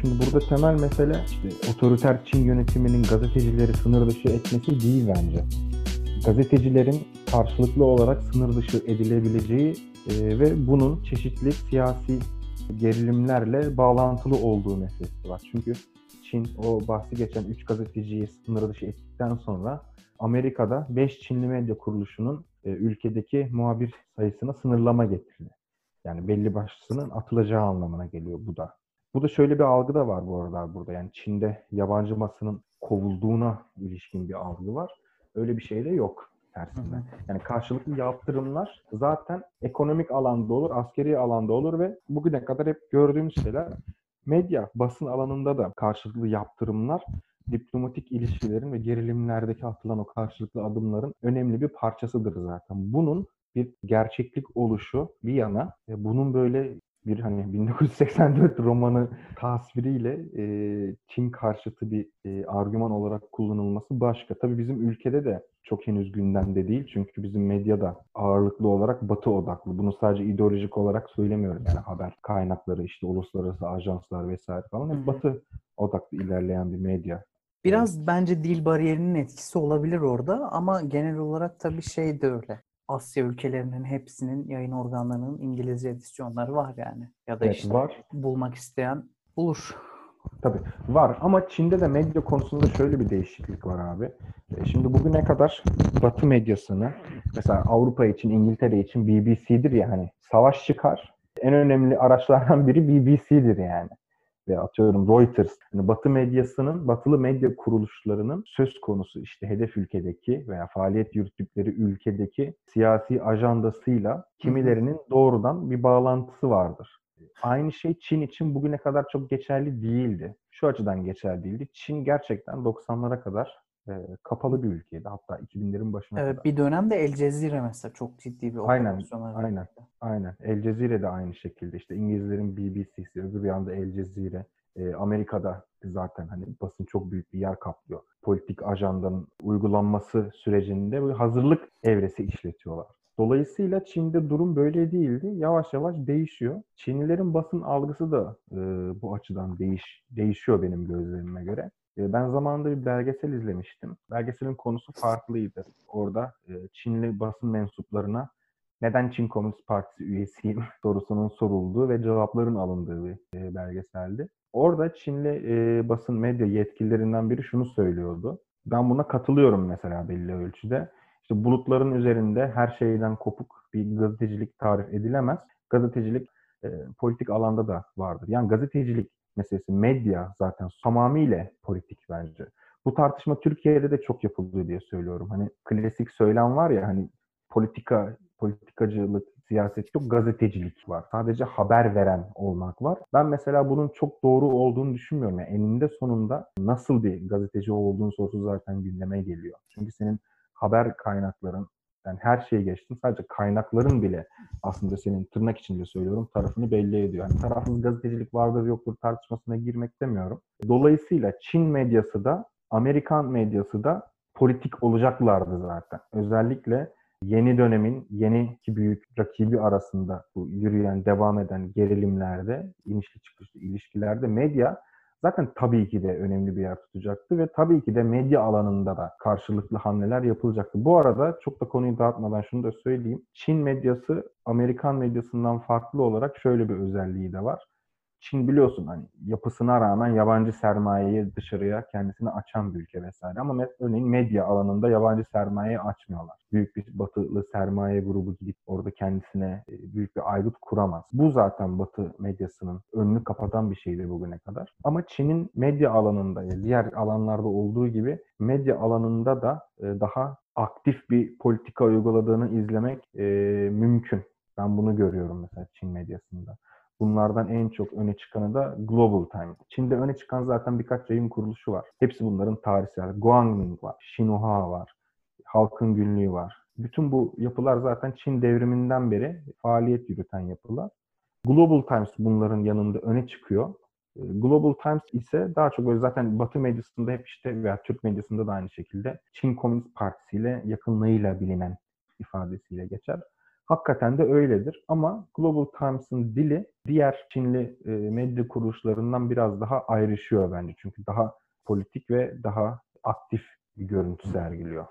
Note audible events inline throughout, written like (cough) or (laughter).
şimdi burada temel mesele işte otoriter Çin yönetiminin gazetecileri sınır dışı etmesi değil bence. Gazetecilerin karşılıklı olarak sınır dışı edilebileceği e, ve bunun çeşitli siyasi gerilimlerle bağlantılı olduğu meselesi var. Çünkü Çin o bahsi geçen 3 gazeteciyi sınır dışı ettikten sonra Amerika'da 5 Çinli medya kuruluşunun e, ülkedeki muhabir sayısına sınırlama getirdi. Yani belli başlısının atılacağı anlamına geliyor bu da. Bu da şöyle bir algı da var bu arada burada. Yani Çin'de yabancı basının kovulduğuna ilişkin bir algı var. Öyle bir şey de yok tersinde. Yani karşılıklı yaptırımlar zaten ekonomik alanda olur, askeri alanda olur ve bugüne kadar hep gördüğümüz şeyler medya, basın alanında da karşılıklı yaptırımlar diplomatik ilişkilerin ve gerilimlerdeki atılan o karşılıklı adımların önemli bir parçasıdır zaten. Bunun bir gerçeklik oluşu bir yana e, bunun böyle bir hani 1984 romanı tasviriyle e, Çin karşıtı bir e, argüman olarak kullanılması başka. Tabii bizim ülkede de çok henüz gündemde değil. Çünkü bizim medyada ağırlıklı olarak batı odaklı. Bunu sadece ideolojik olarak söylemiyorum. Yani haber kaynakları işte uluslararası ajanslar vesaire falan hep batı odaklı ilerleyen bir medya. Biraz bence dil bariyerinin etkisi olabilir orada ama genel olarak tabii şey de öyle. Asya ülkelerinin hepsinin yayın organlarının İngilizce edisyonları var yani. Ya da Evet, işte var. bulmak isteyen bulur. Tabii var ama Çin'de de medya konusunda şöyle bir değişiklik var abi. E, Şimdi bugüne kadar Batı medyasını mesela Avrupa için, İngiltere için BBC'dir ya hani savaş çıkar. En önemli araçlardan biri BBC'dir yani. Ve atıyorum Reuters. Yani Batı medyasının, batılı medya kuruluşlarının söz konusu işte hedef ülkedeki veya faaliyet yürüttükleri ülkedeki siyasi ajandasıyla kimilerinin doğrudan bir bağlantısı vardır. Aynı şey Çin için bugüne kadar çok geçerli değildi. Şu açıdan geçerli değildi. Çin gerçekten 90'lara kadar e, kapalı bir ülkeydi. Hatta 2000'lerin başına Evet, kadar. bir dönemde El Cezire mesela çok ciddi bir Aynen, aynen. yaptı. Aynen. El Cezire de aynı şekilde. İşte İngilizlerin BBC'si, öbür yanda El Cezire. E, Amerika'da zaten hani basın çok büyük bir yer kaplıyor. Politik ajandanın uygulanması sürecinde bir hazırlık evresi işletiyorlar. Dolayısıyla Çin'de durum böyle değildi. Yavaş yavaş değişiyor. Çinlilerin basın algısı da e, bu açıdan değiş değişiyor benim gözlemime göre. E, ben zamanında bir belgesel izlemiştim. Belgeselin konusu farklıydı. Orada e, Çinli basın mensuplarına neden Çin Komünist Partisi üyesiyim (laughs) sorusunun sorulduğu ve cevapların alındığı bir e, belgeseldi. Orada Çinli e, basın medya yetkililerinden biri şunu söylüyordu. Ben buna katılıyorum mesela belli ölçüde. İşte bulutların üzerinde her şeyden kopuk bir gazetecilik tarif edilemez. Gazetecilik politik alanda da vardır. Yani gazetecilik meselesi, medya zaten tamamıyla politik bence. Bu tartışma Türkiye'de de çok yapılıyor diye söylüyorum. Hani klasik söylem var ya hani politika, politikacılık, siyaset yok, gazetecilik var. Sadece haber veren olmak var. Ben mesela bunun çok doğru olduğunu düşünmüyorum. Yani eninde sonunda nasıl bir gazeteci olduğun sorusu zaten gündeme geliyor. Çünkü senin haber kaynakların, yani her şeyi geçtim. Sadece kaynakların bile aslında senin tırnak içinde söylüyorum tarafını belli ediyor. Yani tarafsız gazetecilik vardır yoktur tartışmasına girmek demiyorum. Dolayısıyla Çin medyası da Amerikan medyası da politik olacaklardı zaten. Özellikle yeni dönemin yeni iki büyük rakibi arasında bu yürüyen, devam eden gerilimlerde, inişli çıkışlı ilişkilerde medya zaten tabii ki de önemli bir yer tutacaktı ve tabii ki de medya alanında da karşılıklı hamleler yapılacaktı. Bu arada çok da konuyu dağıtmadan şunu da söyleyeyim. Çin medyası Amerikan medyasından farklı olarak şöyle bir özelliği de var. Çin biliyorsun hani yapısına rağmen yabancı sermayeyi dışarıya kendisini açan bir ülke vesaire. Ama mes- örneğin medya alanında yabancı sermayeyi açmıyorlar. Büyük bir batılı sermaye grubu gidip orada kendisine e, büyük bir aygıt kuramaz. Bu zaten batı medyasının önünü kapatan bir şeydi bugüne kadar. Ama Çin'in medya alanında, yani diğer alanlarda olduğu gibi medya alanında da e, daha aktif bir politika uyguladığını izlemek e, mümkün. Ben bunu görüyorum mesela Çin medyasında. Bunlardan en çok öne çıkanı da Global Times. Çin'de öne çıkan zaten birkaç yayın kuruluşu var. Hepsi bunların tarihsel. Guangming var, Xinhua var, Halkın Günlüğü var. Bütün bu yapılar zaten Çin devriminden beri faaliyet yürüten yapılar. Global Times bunların yanında öne çıkıyor. E, Global Times ise daha çok böyle zaten Batı medyasında hep işte veya Türk medyasında da aynı şekilde Çin Komünist Partisi ile yakınlığıyla bilinen ifadesiyle geçer. Hakikaten de öyledir. Ama Global Times'ın dili diğer Çinli e, medya kuruluşlarından biraz daha ayrışıyor bence. Çünkü daha politik ve daha aktif bir görüntü sergiliyor.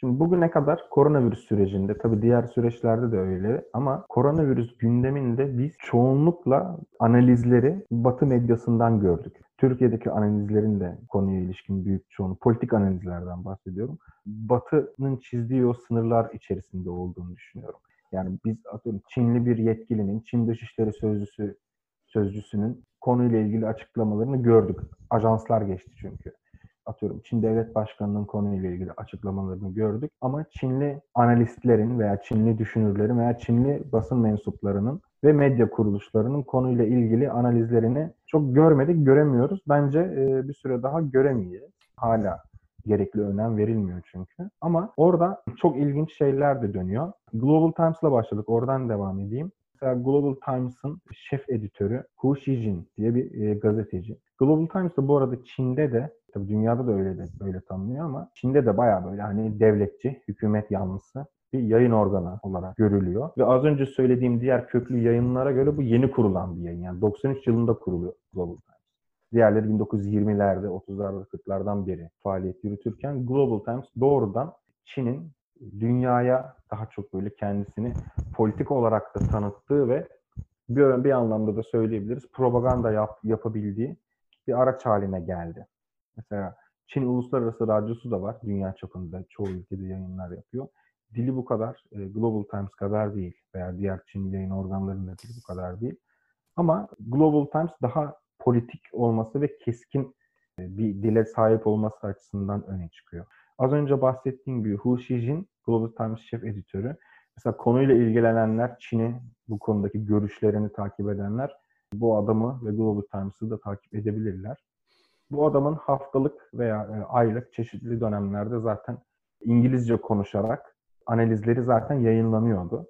Şimdi bugüne kadar koronavirüs sürecinde, tabii diğer süreçlerde de öyle ama koronavirüs gündeminde biz çoğunlukla analizleri Batı medyasından gördük. Türkiye'deki analizlerin de konuya ilişkin büyük çoğunu, politik analizlerden bahsediyorum. Batı'nın çizdiği o sınırlar içerisinde olduğunu düşünüyorum. Yani biz atıyorum Çinli bir yetkilinin, Çin Dışişleri Sözcüsü sözcüsünün konuyla ilgili açıklamalarını gördük. Ajanslar geçti çünkü atıyorum Çin Devlet Başkanı'nın konuyla ilgili açıklamalarını gördük. Ama Çinli analistlerin veya Çinli düşünürlerin veya Çinli basın mensuplarının ve medya kuruluşlarının konuyla ilgili analizlerini çok görmedik, göremiyoruz. Bence bir süre daha göremeyeceğiz. Hala gerekli önem verilmiyor çünkü. Ama orada çok ilginç şeyler de dönüyor. Global Times'la başladık. Oradan devam edeyim. Mesela Global Times'ın şef editörü Hu Xijin diye bir e, gazeteci. Global Times da bu arada Çin'de de tabii dünyada da öyle de öyle tanınıyor ama Çin'de de bayağı böyle hani devletçi, hükümet yanlısı bir yayın organı olarak görülüyor. Ve az önce söylediğim diğer köklü yayınlara göre bu yeni kurulan bir yayın. Yani 93 yılında kuruluyor Global Times. Diğerleri 1920'lerde, 30'larda, 40'lardan beri faaliyet yürütürken Global Times doğrudan Çin'in dünyaya daha çok böyle kendisini politik olarak da tanıttığı ve bir, bir anlamda da söyleyebiliriz propaganda yap, yapabildiği bir araç haline geldi. Mesela Çin Uluslararası Radyosu da var. Dünya çapında çoğu ülkede yayınlar yapıyor. Dili bu kadar, e, Global Times kadar değil veya diğer Çin yayın organlarının dili bu kadar değil. Ama Global Times daha politik olması ve keskin e, bir dile sahip olması açısından öne çıkıyor. Az önce bahsettiğim gibi Hu Xijin, Global Times şef editörü. Mesela konuyla ilgilenenler, Çin'i bu konudaki görüşlerini takip edenler bu adamı ve Global Times'ı da takip edebilirler. Bu adamın haftalık veya e, aylık çeşitli dönemlerde zaten İngilizce konuşarak analizleri zaten yayınlanıyordu.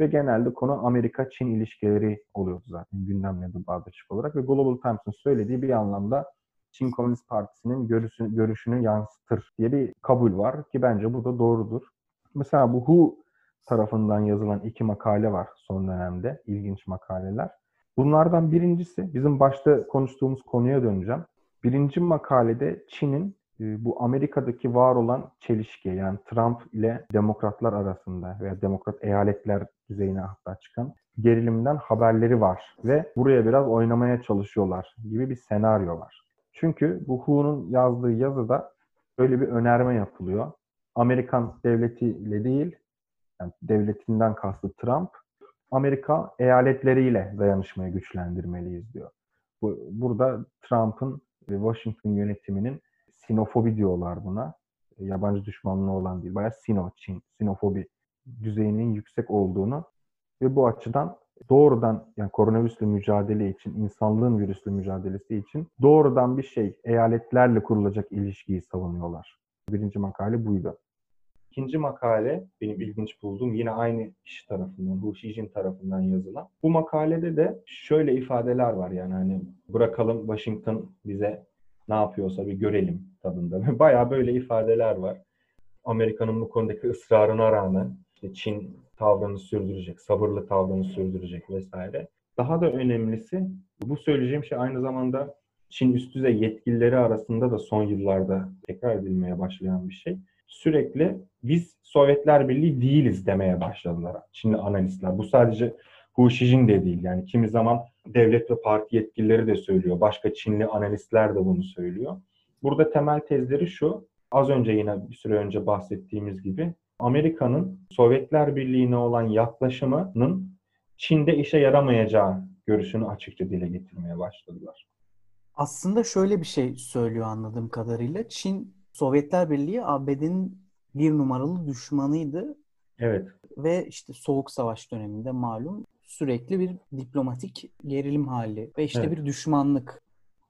Ve genelde konu Amerika-Çin ilişkileri oluyordu zaten gündemle bağdaşık olarak. Ve Global Times'ın söylediği bir anlamda Çin Komünist Partisi'nin görüşünü, görüşünü yansıtır diye bir kabul var ki bence bu da doğrudur. Mesela bu Hu tarafından yazılan iki makale var son dönemde. ilginç makaleler. Bunlardan birincisi bizim başta konuştuğumuz konuya döneceğim. Birinci makalede Çin'in bu Amerika'daki var olan çelişki yani Trump ile demokratlar arasında veya demokrat eyaletler düzeyine hatta çıkan gerilimden haberleri var ve buraya biraz oynamaya çalışıyorlar gibi bir senaryo var. Çünkü bu Hu'nun yazdığı yazıda böyle bir önerme yapılıyor. Amerikan devletiyle değil, yani devletinden kastı Trump, Amerika eyaletleriyle dayanışmayı güçlendirmeliyiz diyor. Bu, burada Trump'ın ve Washington yönetiminin sinofobi diyorlar buna. E, yabancı düşmanlığı olan değil. Bayağı sino, Çin, sinofobi düzeyinin yüksek olduğunu ve bu açıdan doğrudan yani koronavirüsle mücadele için, insanlığın virüsle mücadelesi için doğrudan bir şey, eyaletlerle kurulacak ilişkiyi savunuyorlar. Birinci makale buydu. İkinci makale benim ilginç bulduğum yine aynı kişi tarafından, Hu Xijin tarafından yazılan. Bu makalede de şöyle ifadeler var yani hani bırakalım Washington bize ne yapıyorsa bir görelim tadında. (laughs) Bayağı böyle ifadeler var. Amerika'nın bu konudaki ısrarına rağmen işte Çin tavrını sürdürecek, sabırlı tavrını sürdürecek vesaire. Daha da önemlisi bu söyleyeceğim şey aynı zamanda Çin üst düzey yetkilileri arasında da son yıllarda tekrar edilmeye başlayan bir şey sürekli biz Sovyetler Birliği değiliz demeye başladılar Çinli analistler. Bu sadece Hu Xijin de değil. Yani kimi zaman devlet ve parti yetkilileri de söylüyor. Başka Çinli analistler de bunu söylüyor. Burada temel tezleri şu. Az önce yine bir süre önce bahsettiğimiz gibi Amerika'nın Sovyetler Birliği'ne olan yaklaşımının Çin'de işe yaramayacağı görüşünü açıkça dile getirmeye başladılar. Aslında şöyle bir şey söylüyor anladığım kadarıyla. Çin Sovyetler Birliği ABD'nin bir numaralı düşmanıydı. Evet. Ve işte Soğuk Savaş döneminde malum sürekli bir diplomatik gerilim hali ve işte evet. bir düşmanlık.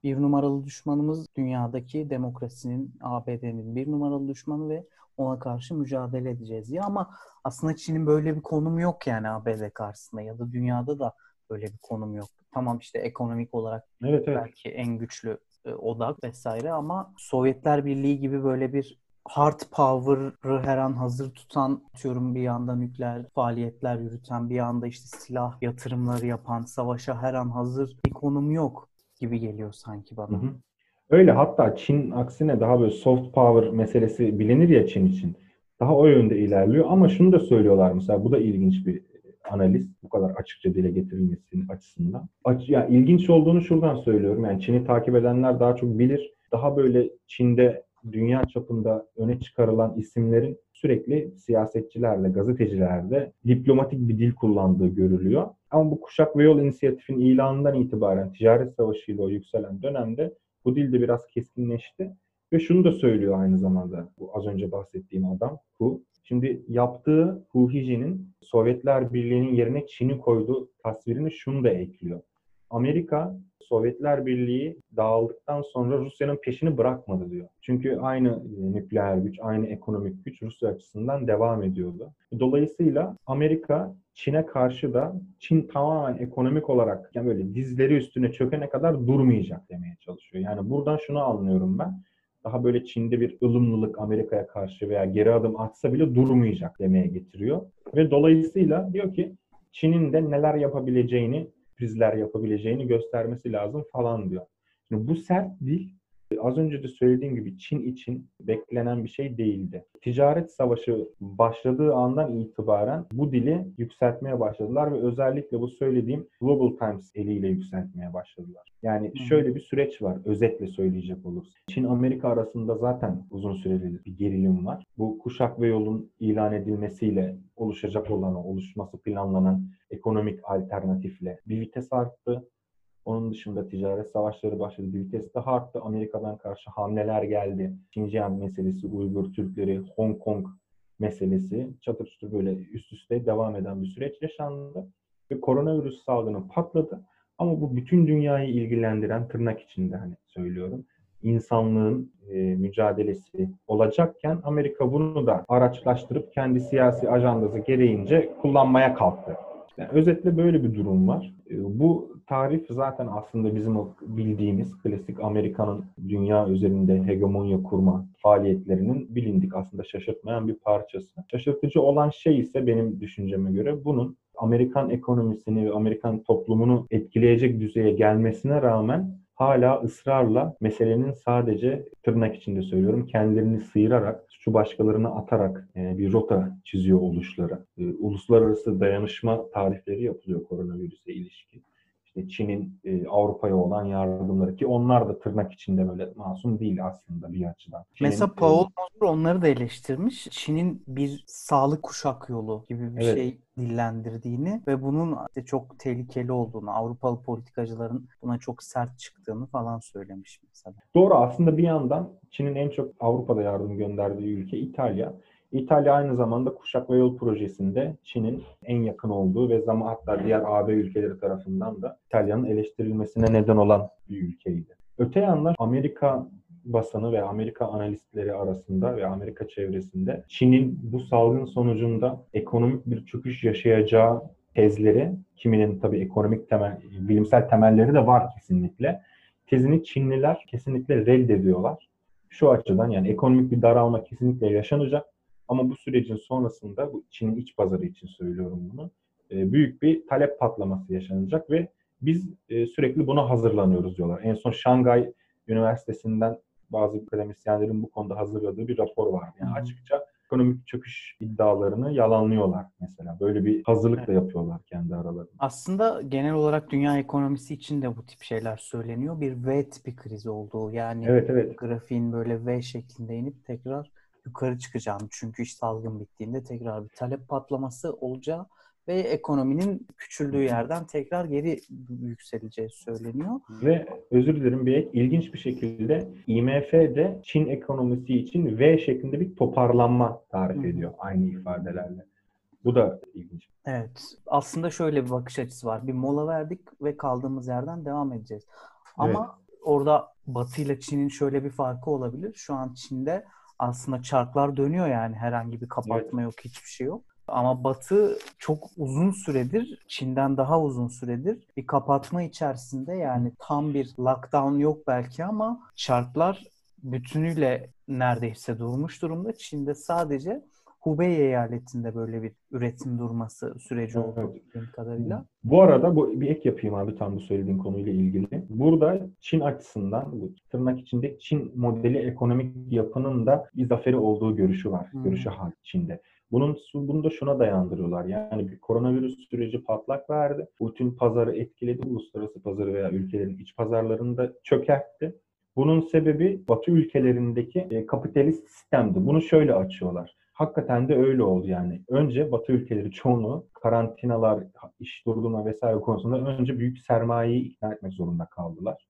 Bir numaralı düşmanımız dünyadaki demokrasinin, ABD'nin bir numaralı düşmanı ve ona karşı mücadele edeceğiz diye. Ama aslında Çin'in böyle bir konumu yok yani ABD karşısında ya da dünyada da böyle bir konum yok. Tamam işte ekonomik olarak evet, evet. belki en güçlü e, odak vesaire ama Sovyetler Birliği gibi böyle bir hard power'ı her an hazır tutan, diyorum bir yanda nükleer faaliyetler yürüten, bir yanda işte silah yatırımları yapan, savaşa her an hazır bir konum yok gibi geliyor sanki bana. Hı hı. Öyle hatta Çin aksine daha böyle soft power meselesi bilinir ya Çin için. Daha o yönde ilerliyor ama şunu da söylüyorlar mesela bu da ilginç bir analiz bu kadar açıkça dile getirilmesinin açısından. Aç, yani ilginç olduğunu şuradan söylüyorum. Yani Çin'i takip edenler daha çok bilir. Daha böyle Çin'de dünya çapında öne çıkarılan isimlerin sürekli siyasetçilerle, gazetecilerle diplomatik bir dil kullandığı görülüyor. Ama bu Kuşak ve Yol inisiyatifin ilanından itibaren ticaret savaşıyla o yükselen dönemde bu dil de biraz keskinleşti. Ve şunu da söylüyor aynı zamanda bu az önce bahsettiğim adam Hu. Şimdi yaptığı Hu Hiji'nin Sovyetler Birliği'nin yerine Çin'i koyduğu tasvirini şunu da ekliyor. Amerika Sovyetler Birliği dağıldıktan sonra Rusya'nın peşini bırakmadı diyor. Çünkü aynı e, nükleer güç, aynı ekonomik güç Rusya açısından devam ediyordu. Dolayısıyla Amerika Çin'e karşı da Çin tamamen ekonomik olarak yani böyle dizleri üstüne çökene kadar durmayacak demeye çalışıyor. Yani buradan şunu anlıyorum ben. Daha böyle Çin'de bir ılımlılık Amerika'ya karşı veya geri adım atsa bile durmayacak demeye getiriyor. Ve dolayısıyla diyor ki Çin'in de neler yapabileceğini sürprizler yapabileceğini göstermesi lazım falan diyor. Şimdi bu sert dil az önce de söylediğim gibi Çin için beklenen bir şey değildi. Ticaret savaşı başladığı andan itibaren bu dili yükseltmeye başladılar ve özellikle bu söylediğim Global Times eliyle yükseltmeye başladılar. Yani şöyle bir süreç var özetle söyleyecek olursak. Çin Amerika arasında zaten uzun süreli bir gerilim var. Bu kuşak ve yolun ilan edilmesiyle oluşacak olan, oluşması planlanan ekonomik alternatifle bir vites arttı. Onun dışında ticaret savaşları başladı. Vites daha arttı. Amerika'dan karşı hamleler geldi. Xinjiang meselesi, Uygur Türkleri, Hong Kong meselesi çatır çatır böyle üst üste devam eden bir süreç yaşandı. Ve koronavirüs salgını patladı. Ama bu bütün dünyayı ilgilendiren tırnak içinde hani söylüyorum insanlığın e, mücadelesi olacakken Amerika bunu da araçlaştırıp kendi siyasi ajandası gereğince kullanmaya kalktı. Yani özetle böyle bir durum var. E, bu tarif zaten aslında bizim o bildiğimiz klasik Amerika'nın dünya üzerinde hegemonya kurma faaliyetlerinin bilindik aslında şaşırtmayan bir parçası. Şaşırtıcı olan şey ise benim düşünceme göre bunun Amerikan ekonomisini ve Amerikan toplumunu etkileyecek düzeye gelmesine rağmen hala ısrarla meselenin sadece tırnak içinde söylüyorum kendilerini sıyırarak, suçu başkalarına atarak e, bir rota çiziyor oluşları. E, uluslararası dayanışma tarifleri yapılıyor koronavirüse ilişkin. Çin'in e, Avrupa'ya olan yardımları ki onlar da tırnak içinde böyle masum değil aslında bir açıdan. Çin'in, Mesela Paul Moser onları da eleştirmiş. Çin'in bir sağlık kuşak yolu gibi bir evet. şey dillendirdiğini ve bunun işte çok tehlikeli olduğunu, Avrupalı politikacıların buna çok sert çıktığını falan söylemiş mesela. Doğru aslında bir yandan Çin'in en çok Avrupa'da yardım gönderdiği ülke İtalya. İtalya aynı zamanda Kuşak ve Yol projesinde Çin'in en yakın olduğu ve zaman hatta diğer AB ülkeleri tarafından da İtalya'nın eleştirilmesine neden olan bir ülkeydi. Öte yandan Amerika basını ve Amerika analistleri arasında ve Amerika çevresinde Çin'in bu salgın sonucunda ekonomik bir çöküş yaşayacağı tezleri, kiminin tabii ekonomik temel, bilimsel temelleri de var kesinlikle. Tezini Çinliler kesinlikle reddediyorlar. Şu açıdan yani ekonomik bir daralma kesinlikle yaşanacak ama bu sürecin sonrasında, bu Çin'in iç pazarı için söylüyorum bunu, e, büyük bir talep patlaması yaşanacak ve biz e, sürekli buna hazırlanıyoruz diyorlar. En son Şangay Üniversitesi'nden bazı akademisyenlerin bu konuda hazırladığı bir rapor var. Yani açıkça ekonomik çöküş iddialarını yalanlıyorlar mesela. Böyle bir hazırlık da yapıyorlar kendi aralarında. Aslında genel olarak dünya ekonomisi için de bu tip şeyler söyleniyor. Bir V tipi kriz olduğu yani evet, evet. grafiğin böyle V şeklinde inip tekrar yukarı çıkacağını çünkü iş salgın bittiğinde tekrar bir talep patlaması olacağı ve ekonominin küçüldüğü yerden tekrar geri yükseleceği söyleniyor. Ve özür dilerim bir ilginç bir şekilde IMF de Çin ekonomisi için V şeklinde bir toparlanma tarif ediyor aynı ifadelerle. Bu da ilginç. Evet. Aslında şöyle bir bakış açısı var. Bir mola verdik ve kaldığımız yerden devam edeceğiz. Ama evet. orada Batı ile Çin'in şöyle bir farkı olabilir. Şu an Çin'de aslında çarklar dönüyor yani herhangi bir kapatma evet. yok, hiçbir şey yok. Ama Batı çok uzun süredir, Çin'den daha uzun süredir bir kapatma içerisinde yani tam bir lockdown yok belki ama çarklar bütünüyle neredeyse durmuş durumda. Çin'de sadece Hubei eyaletinde böyle bir üretim durması süreci oldu Evet. bildiğim kadarıyla. Bu arada bu bir ek yapayım abi tam bu söylediğin konuyla ilgili. Burada Çin açısından bu tırnak içinde Çin modeli ekonomik yapının da bir zaferi olduğu görüşü var. Hmm. Görüşü hal Çin'de. Bunun bunu da şuna dayandırıyorlar. Yani bir koronavirüs süreci patlak verdi. Bütün pazarı etkiledi. Uluslararası pazarı veya ülkelerin iç pazarlarını da çökertti. Bunun sebebi Batı ülkelerindeki e, kapitalist sistemdi. Bunu şöyle açıyorlar. Hakikaten de öyle oldu yani. Önce Batı ülkeleri çoğunu karantinalar, iş durdurma vesaire konusunda önce büyük sermayeyi ikna etmek zorunda kaldılar.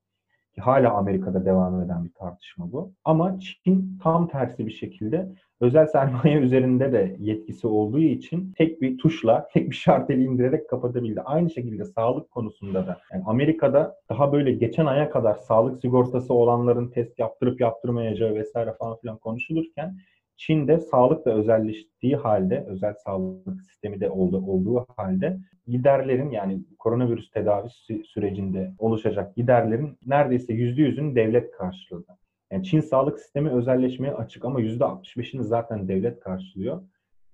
Ki Hala Amerika'da devam eden bir tartışma bu. Ama Çin tam tersi bir şekilde özel sermaye (laughs) üzerinde de yetkisi olduğu için tek bir tuşla, tek bir şarteli indirerek kapatabildi. Aynı şekilde sağlık konusunda da. Yani Amerika'da daha böyle geçen aya kadar sağlık sigortası olanların test yaptırıp yaptırmayacağı vesaire falan filan konuşulurken Çin'de sağlıkla özelleştiği halde, özel sağlık sistemi de oldu, olduğu halde giderlerin yani koronavirüs tedavisi sürecinde oluşacak giderlerin neredeyse %100'ünü devlet karşıladı. Yani Çin sağlık sistemi özelleşmeye açık ama %65'ini zaten devlet karşılıyor.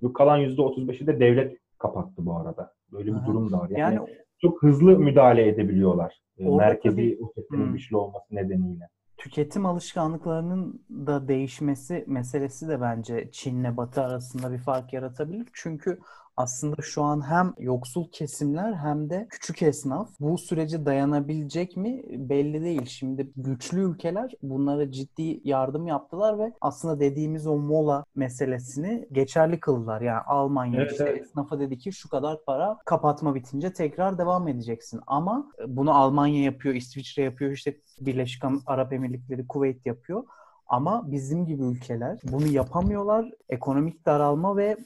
Bu kalan %35'i de devlet kapattı bu arada. Böyle bir Aha. durum da var. Yani, Yani çok hızlı müdahale edebiliyorlar. e, Orada Merkezi tabii- otoritenin Hmm. güçlü olması nedeniyle. Tüketim alışkanlıklarının da değişmesi meselesi de bence Çin'le Batı arasında bir fark yaratabilir. Çünkü aslında şu an hem yoksul kesimler hem de küçük esnaf bu sürece dayanabilecek mi belli değil. Şimdi güçlü ülkeler bunlara ciddi yardım yaptılar ve aslında dediğimiz o mola meselesini geçerli kıldılar. Yani Almanya Evet, işte evet. esnafa dedi ki şu kadar para kapatma bitince tekrar devam edeceksin. Ama bunu Almanya yapıyor, İsviçre yapıyor, işte Birleşik Arap Emirlikleri, Kuveyt yapıyor. Ama bizim gibi ülkeler bunu yapamıyorlar. Ekonomik daralma ve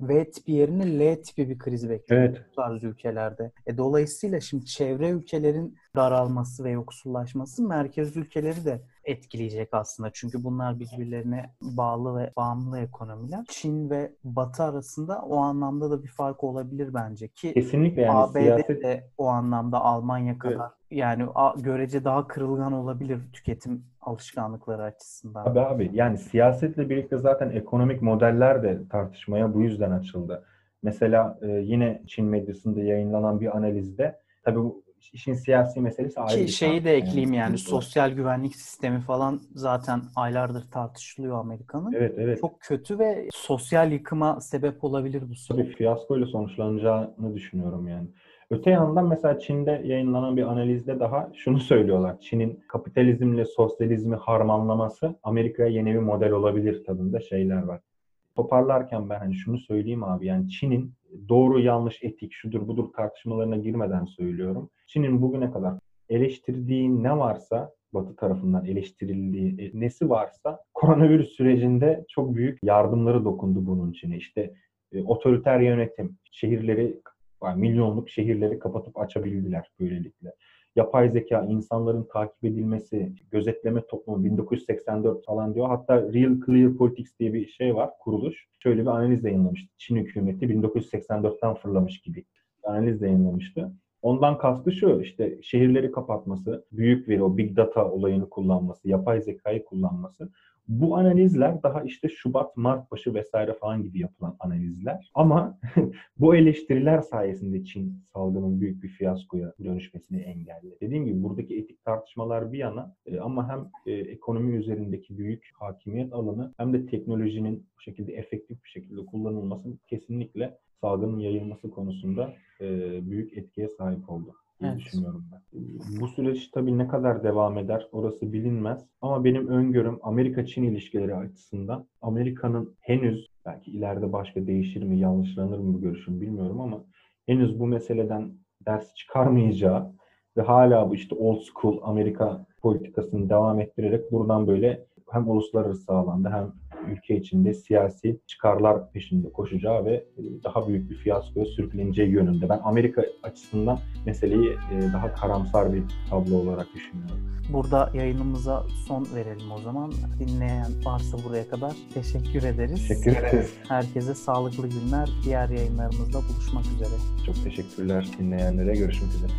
V tipi yerine L tipi bir kriz bekliyor Evet. bu tarz ülkelerde. E, dolayısıyla şimdi çevre ülkelerin daralması ve yoksullaşması merkez ülkeleri de etkileyecek aslında. Çünkü bunlar birbirlerine bağlı ve bağımlı ekonomiler. Çin ve Batı arasında o anlamda da bir fark olabilir bence ki Kesinlikle yani ABD siyaset de o anlamda Almanya kadar yani a- görece daha kırılgan olabilir tüketim alışkanlıkları açısından. Abi abi yani siyasetle birlikte zaten ekonomik modeller de tartışmaya bu yüzden açıldı. Mesela e, yine Çin medyasında yayınlanan bir analizde tabii bu işin siyasi meselesi ayrı Ki şeyi de ekleyeyim yani var. sosyal güvenlik sistemi falan zaten aylardır tartışılıyor Amerika'nın. Evet evet. Çok kötü ve sosyal yıkıma sebep olabilir bu Tabii süreç. fiyaskoyla sonuçlanacağını düşünüyorum yani. Öte yandan mesela Çin'de yayınlanan bir analizde daha şunu söylüyorlar. Çin'in kapitalizmle sosyalizmi harmanlaması Amerika'ya yeni bir model olabilir tadında şeyler var. Toparlarken ben hani şunu söyleyeyim abi yani Çin'in doğru yanlış etik şudur budur tartışmalarına girmeden söylüyorum. Çin'in bugüne kadar eleştirdiği ne varsa Batı tarafından eleştirildiği e, nesi varsa koronavirüs sürecinde çok büyük yardımları dokundu bunun Çin'e. İşte e, otoriter yönetim, şehirleri, yani milyonluk şehirleri kapatıp açabildiler böylelikle. Yapay zeka, insanların takip edilmesi, gözetleme toplumu 1984 falan diyor. Hatta Real Clear Politics diye bir şey var, kuruluş. Şöyle bir analiz yayınlamıştı. Çin hükümeti 1984'ten fırlamış gibi analiz yayınlamıştı. Ondan kastı şu işte şehirleri kapatması, büyük veri, o big data olayını kullanması, yapay zekayı kullanması. Bu analizler daha işte Şubat, Mart başı vesaire falan gibi yapılan analizler. Ama (laughs) bu eleştiriler sayesinde Çin salgının büyük bir fiyaskoya dönüşmesini engelledi. Dediğim gibi buradaki etik tartışmalar bir yana e, ama hem e, ekonomi üzerindeki büyük hakimiyet alanı hem de teknolojinin bu şekilde efektif bir şekilde kullanılması kesinlikle salgının yayılması konusunda e, büyük etkiye sahip oldu diye Evet. düşünüyorum ben. Bu süreç tabii ne kadar devam eder orası bilinmez. Ama benim öngörüm Amerika-Çin ilişkileri açısından Amerika'nın henüz belki ileride başka değişir mi, yanlışlanır mı bu görüşüm bilmiyorum ama henüz bu meseleden ders çıkarmayacağı ve hala bu işte old school Amerika politikasını devam ettirerek buradan böyle hem uluslararası alanda hem ülke içinde siyasi çıkarlar peşinde koşacağı ve e, daha büyük bir fiyaskoya sürükleneceği yönünde. Ben Amerika açısından meseleyi e, daha karamsar bir tablo olarak düşünüyorum. Burada yayınımıza son verelim o zaman. Dinleyen varsa buraya kadar teşekkür ederiz. Teşekkür ederiz. Herkese sağlıklı günler. Diğer yayınlarımızda buluşmak üzere. Çok teşekkürler dinleyenlere. Görüşmek üzere.